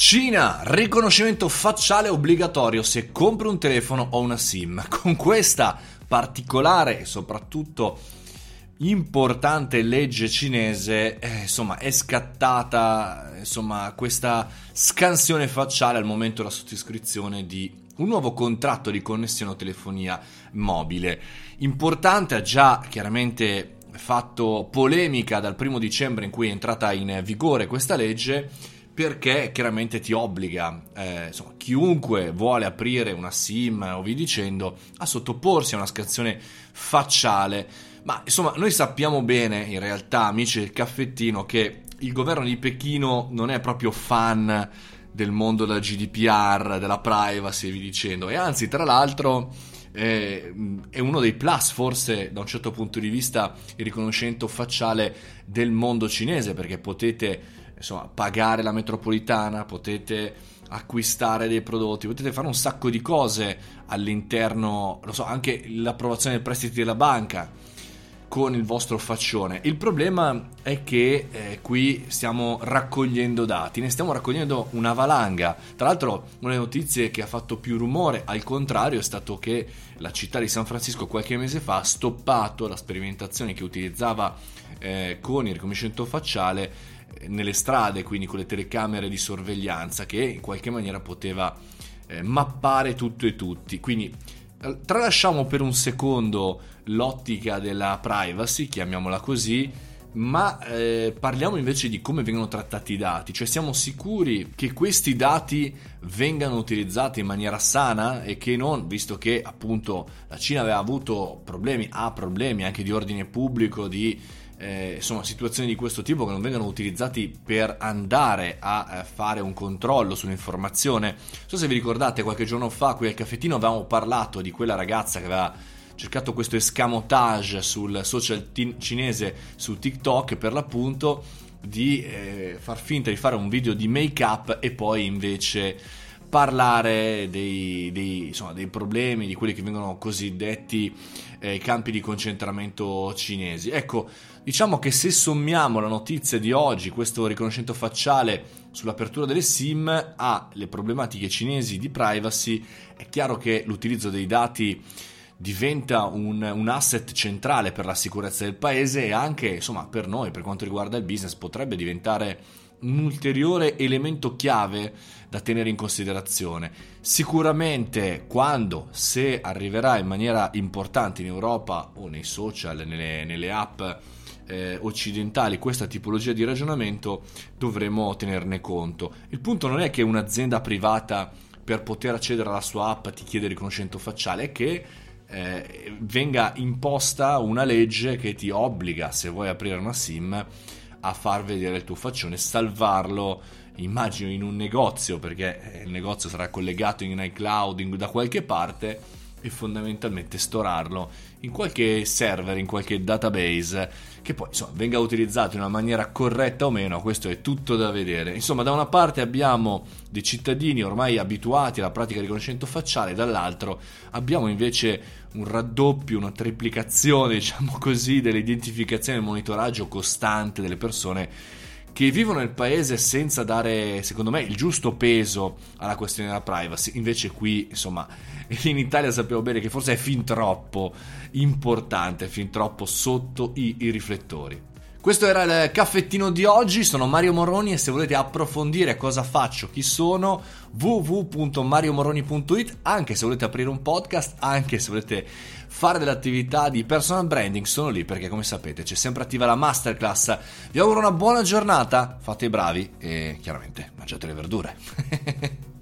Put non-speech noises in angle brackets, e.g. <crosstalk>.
Cina, riconoscimento facciale obbligatorio se compri un telefono o una SIM. <laughs> Con questa particolare e soprattutto importante legge cinese, eh, insomma, è scattata insomma, questa scansione facciale al momento della sottoscrizione di un nuovo contratto di connessione o telefonia mobile. Importante, ha già chiaramente fatto polemica dal primo dicembre in cui è entrata in vigore questa legge perché chiaramente ti obbliga eh, insomma, chiunque vuole aprire una SIM o vi dicendo a sottoporsi a una scansione facciale. Ma insomma, noi sappiamo bene, in realtà, amici del caffettino, che il governo di Pechino non è proprio fan del mondo della GDPR, della privacy e vi dicendo. E anzi, tra l'altro, eh, è uno dei plus, forse da un certo punto di vista, il riconoscimento facciale del mondo cinese, perché potete insomma, pagare la metropolitana, potete acquistare dei prodotti, potete fare un sacco di cose all'interno, lo so, anche l'approvazione dei prestiti della banca con il vostro faccione. Il problema è che eh, qui stiamo raccogliendo dati, ne stiamo raccogliendo una valanga. Tra l'altro, una delle notizie che ha fatto più rumore, al contrario, è stato che la città di San Francisco qualche mese fa ha stoppato la sperimentazione che utilizzava eh, con il riconoscimento facciale nelle strade, quindi con le telecamere di sorveglianza che in qualche maniera poteva eh, mappare tutto e tutti. Quindi eh, tralasciamo per un secondo l'ottica della privacy, chiamiamola così, ma eh, parliamo invece di come vengono trattati i dati, cioè siamo sicuri che questi dati vengano utilizzati in maniera sana e che non, visto che appunto la Cina aveva avuto problemi, ha problemi anche di ordine pubblico, di eh, insomma, situazioni di questo tipo che non vengano utilizzati per andare a eh, fare un controllo sull'informazione. Non so se vi ricordate, qualche giorno fa qui al caffettino avevamo parlato di quella ragazza che aveva cercato questo escamotage sul social t- cinese su TikTok per l'appunto di eh, far finta di fare un video di make up e poi invece parlare dei, dei, insomma, dei problemi, di quelli che vengono cosiddetti eh, campi di concentramento cinesi. Ecco, diciamo che se sommiamo la notizia di oggi, questo riconoscimento facciale sull'apertura delle SIM, alle problematiche cinesi di privacy, è chiaro che l'utilizzo dei dati diventa un, un, asset centrale per la sicurezza del paese e anche insomma, per noi, per quanto riguarda il business, potrebbe diventare un ulteriore elemento chiave da tenere in considerazione. Sicuramente quando, se arriverà in maniera importante in Europa o nei social, nelle, nelle app eh, occidentali questa tipologia di ragionamento, dovremo tenerne conto. Il punto non è che un'azienda privata per poter accedere alla sua app ti chiede riconoscimento facciale, è che eh, venga imposta una legge che ti obbliga, se vuoi aprire una SIM, a far vedere il tuo faccione, salvarlo, immagino in un negozio, perché il negozio sarà collegato in iCloud da qualche parte e fondamentalmente storarlo in qualche server, in qualche database che poi insomma, venga utilizzato in una maniera corretta o meno, questo è tutto da vedere. Insomma, da una parte abbiamo dei cittadini ormai abituati alla pratica di riconoscimento facciale, dall'altro abbiamo invece un raddoppio, una triplicazione, <laughs> diciamo così, dell'identificazione e del monitoraggio costante delle persone che vivono nel paese senza dare, secondo me, il giusto peso alla questione della privacy. Invece qui, insomma, <laughs> in Italia sappiamo bene che forse è fin troppo importante, fin troppo sotto i, i riflettori. Questo era il caffettino di oggi, sono Mario Moroni e se volete approfondire cosa faccio, chi sono, www.mariomoroni.it, anche se volete aprire un podcast, anche se volete fare delle attività di personal branding, sono lì perché come sapete c'è sempre attiva la masterclass. Vi auguro una buona giornata, fate i bravi e chiaramente mangiate le verdure. <laughs>